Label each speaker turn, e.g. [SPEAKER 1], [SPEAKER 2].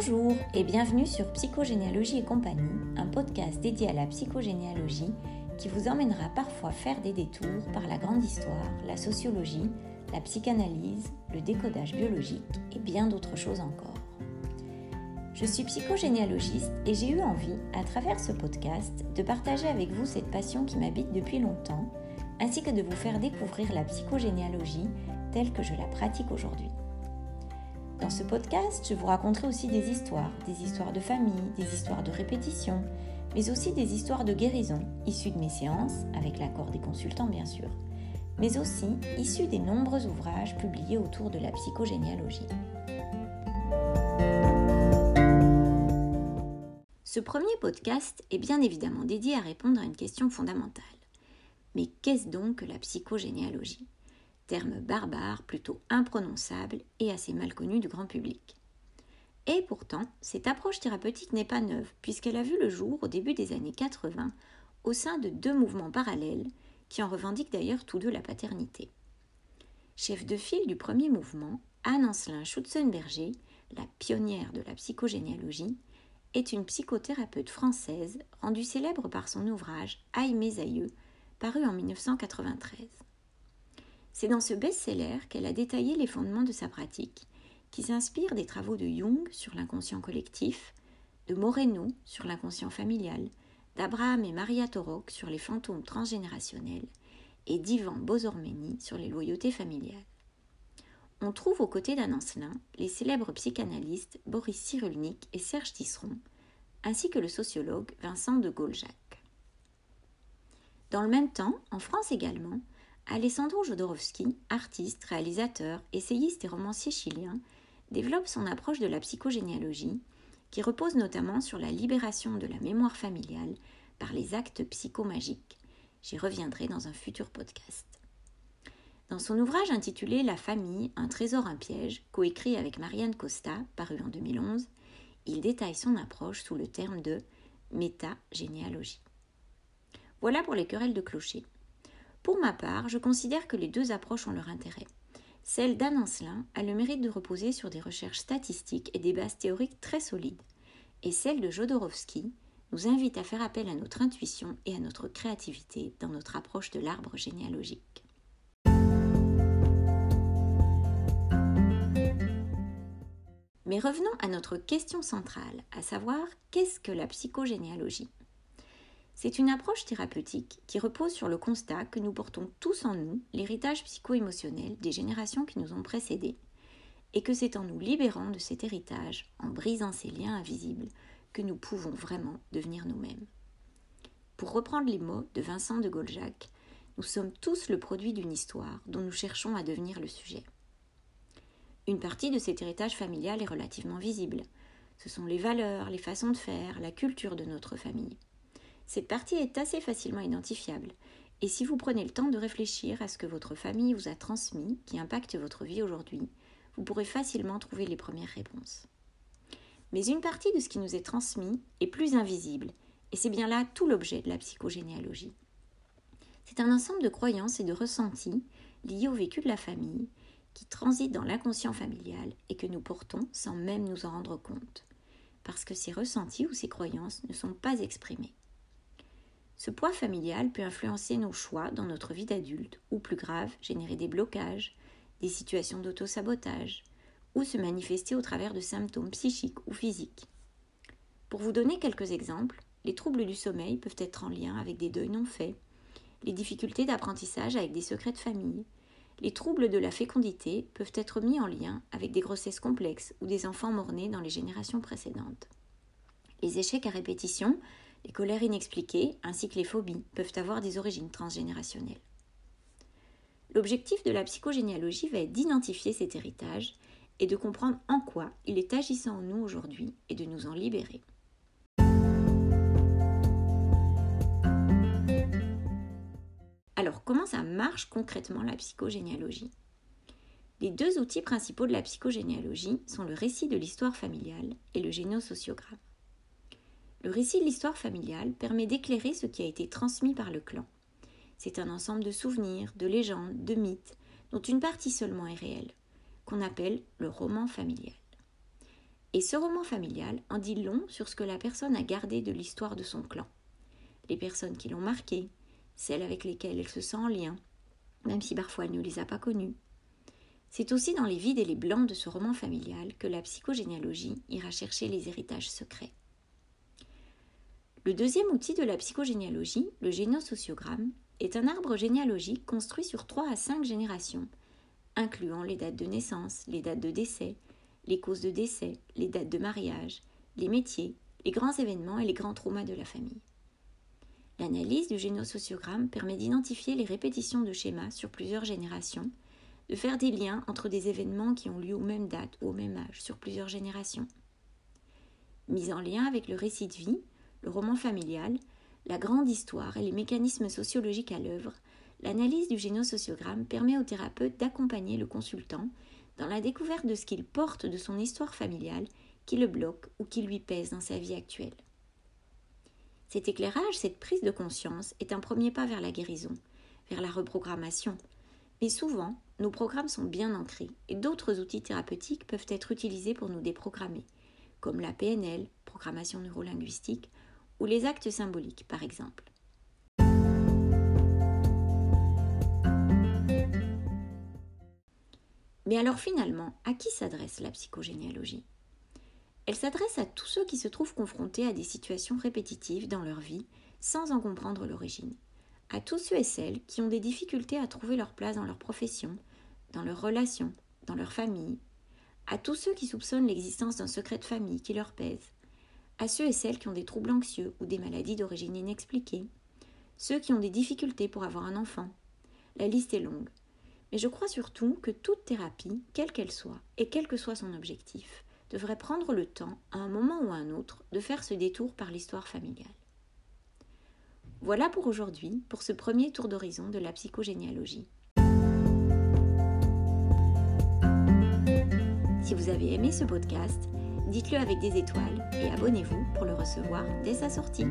[SPEAKER 1] Bonjour et bienvenue sur Psychogénéalogie et compagnie, un podcast dédié à la psychogénéalogie qui vous emmènera parfois faire des détours par la grande histoire, la sociologie, la psychanalyse, le décodage biologique et bien d'autres choses encore. Je suis psychogénéalogiste et j'ai eu envie, à travers ce podcast, de partager avec vous cette passion qui m'habite depuis longtemps, ainsi que de vous faire découvrir la psychogénéalogie telle que je la pratique aujourd'hui. Dans ce podcast, je vous raconterai aussi des histoires, des histoires de famille, des histoires de répétition, mais aussi des histoires de guérison, issues de mes séances, avec l'accord des consultants bien sûr, mais aussi issues des nombreux ouvrages publiés autour de la psychogénéalogie. Ce premier podcast est bien évidemment dédié à répondre à une question fondamentale. Mais qu'est-ce donc que la psychogénéalogie? Terme barbare, plutôt imprononçable et assez mal connu du grand public. Et pourtant, cette approche thérapeutique n'est pas neuve, puisqu'elle a vu le jour au début des années 80 au sein de deux mouvements parallèles qui en revendiquent d'ailleurs tous deux la paternité. Chef de file du premier mouvement, Anne Ancelin Schutzenberger, la pionnière de la psychogénéalogie, est une psychothérapeute française rendue célèbre par son ouvrage Aïe mes aïeux, paru en 1993. C'est dans ce best-seller qu'elle a détaillé les fondements de sa pratique, qui s'inspire des travaux de Jung sur l'inconscient collectif, de Moreno sur l'inconscient familial, d'Abraham et Maria Torok sur les fantômes transgénérationnels et d'Ivan Bozormeni sur les loyautés familiales. On trouve aux côtés d'Anne Ancelin les célèbres psychanalystes Boris Cyrulnik et Serge Tisseron, ainsi que le sociologue Vincent de Gauljac. Dans le même temps, en France également, Alessandro Jodorowsky, artiste, réalisateur, essayiste et romancier chilien, développe son approche de la psychogénéalogie, qui repose notamment sur la libération de la mémoire familiale par les actes psychomagiques. J'y reviendrai dans un futur podcast. Dans son ouvrage intitulé La famille, un trésor, un piège, coécrit avec Marianne Costa, paru en 2011, il détaille son approche sous le terme de métagénéalogie. Voilà pour les querelles de clocher. Pour ma part, je considère que les deux approches ont leur intérêt. Celle d'Anne Ancelin a le mérite de reposer sur des recherches statistiques et des bases théoriques très solides, et celle de Jodorowsky nous invite à faire appel à notre intuition et à notre créativité dans notre approche de l'arbre généalogique. Mais revenons à notre question centrale, à savoir qu'est-ce que la psychogénéalogie? C'est une approche thérapeutique qui repose sur le constat que nous portons tous en nous l'héritage psycho-émotionnel des générations qui nous ont précédés, et que c'est en nous libérant de cet héritage, en brisant ces liens invisibles, que nous pouvons vraiment devenir nous-mêmes. Pour reprendre les mots de Vincent de Goljac, nous sommes tous le produit d'une histoire dont nous cherchons à devenir le sujet. Une partie de cet héritage familial est relativement visible. Ce sont les valeurs, les façons de faire, la culture de notre famille. Cette partie est assez facilement identifiable. Et si vous prenez le temps de réfléchir à ce que votre famille vous a transmis, qui impacte votre vie aujourd'hui, vous pourrez facilement trouver les premières réponses. Mais une partie de ce qui nous est transmis est plus invisible, et c'est bien là tout l'objet de la psychogénéalogie. C'est un ensemble de croyances et de ressentis liés au vécu de la famille, qui transitent dans l'inconscient familial et que nous portons sans même nous en rendre compte, parce que ces ressentis ou ces croyances ne sont pas exprimés. Ce poids familial peut influencer nos choix dans notre vie d'adulte, ou plus grave, générer des blocages, des situations d'auto-sabotage, ou se manifester au travers de symptômes psychiques ou physiques. Pour vous donner quelques exemples, les troubles du sommeil peuvent être en lien avec des deuils non faits, les difficultés d'apprentissage avec des secrets de famille, les troubles de la fécondité peuvent être mis en lien avec des grossesses complexes ou des enfants morts-nés dans les générations précédentes. Les échecs à répétition les colères inexpliquées ainsi que les phobies peuvent avoir des origines transgénérationnelles. L'objectif de la psychogénéalogie va être d'identifier cet héritage et de comprendre en quoi il est agissant en nous aujourd'hui et de nous en libérer. Alors comment ça marche concrètement la psychogénéalogie? Les deux outils principaux de la psychogénéalogie sont le récit de l'histoire familiale et le génosociogramme. Le récit de l'histoire familiale permet d'éclairer ce qui a été transmis par le clan. C'est un ensemble de souvenirs, de légendes, de mythes, dont une partie seulement est réelle, qu'on appelle le roman familial. Et ce roman familial en dit long sur ce que la personne a gardé de l'histoire de son clan. Les personnes qui l'ont marqué, celles avec lesquelles elle se sent en lien, même si parfois elle ne les a pas connues. C'est aussi dans les vides et les blancs de ce roman familial que la psychogénéalogie ira chercher les héritages secrets. Le deuxième outil de la psychogénéalogie, le génosociogramme, est un arbre généalogique construit sur 3 à 5 générations, incluant les dates de naissance, les dates de décès, les causes de décès, les dates de mariage, les métiers, les grands événements et les grands traumas de la famille. L'analyse du génosociogramme permet d'identifier les répétitions de schémas sur plusieurs générations, de faire des liens entre des événements qui ont lieu aux mêmes dates ou au même âge sur plusieurs générations. Mise en lien avec le récit de vie, le roman familial, la grande histoire et les mécanismes sociologiques à l'œuvre, l'analyse du génosociogramme permet au thérapeute d'accompagner le consultant dans la découverte de ce qu'il porte de son histoire familiale qui le bloque ou qui lui pèse dans sa vie actuelle. Cet éclairage, cette prise de conscience est un premier pas vers la guérison, vers la reprogrammation. Mais souvent, nos programmes sont bien ancrés et d'autres outils thérapeutiques peuvent être utilisés pour nous déprogrammer, comme la PNL, programmation neurolinguistique, ou les actes symboliques, par exemple. Mais alors finalement, à qui s'adresse la psychogénéalogie? Elle s'adresse à tous ceux qui se trouvent confrontés à des situations répétitives dans leur vie sans en comprendre l'origine, à tous ceux et celles qui ont des difficultés à trouver leur place dans leur profession, dans leurs relations, dans leur famille, à tous ceux qui soupçonnent l'existence d'un secret de famille qui leur pèse, à ceux et celles qui ont des troubles anxieux ou des maladies d'origine inexpliquée, ceux qui ont des difficultés pour avoir un enfant. La liste est longue. Mais je crois surtout que toute thérapie, quelle qu'elle soit, et quel que soit son objectif, devrait prendre le temps, à un moment ou à un autre, de faire ce détour par l'histoire familiale. Voilà pour aujourd'hui, pour ce premier tour d'horizon de la psychogénéalogie. Si vous avez aimé ce podcast, dites-le avec des étoiles et abonnez-vous pour le recevoir dès sa sortie.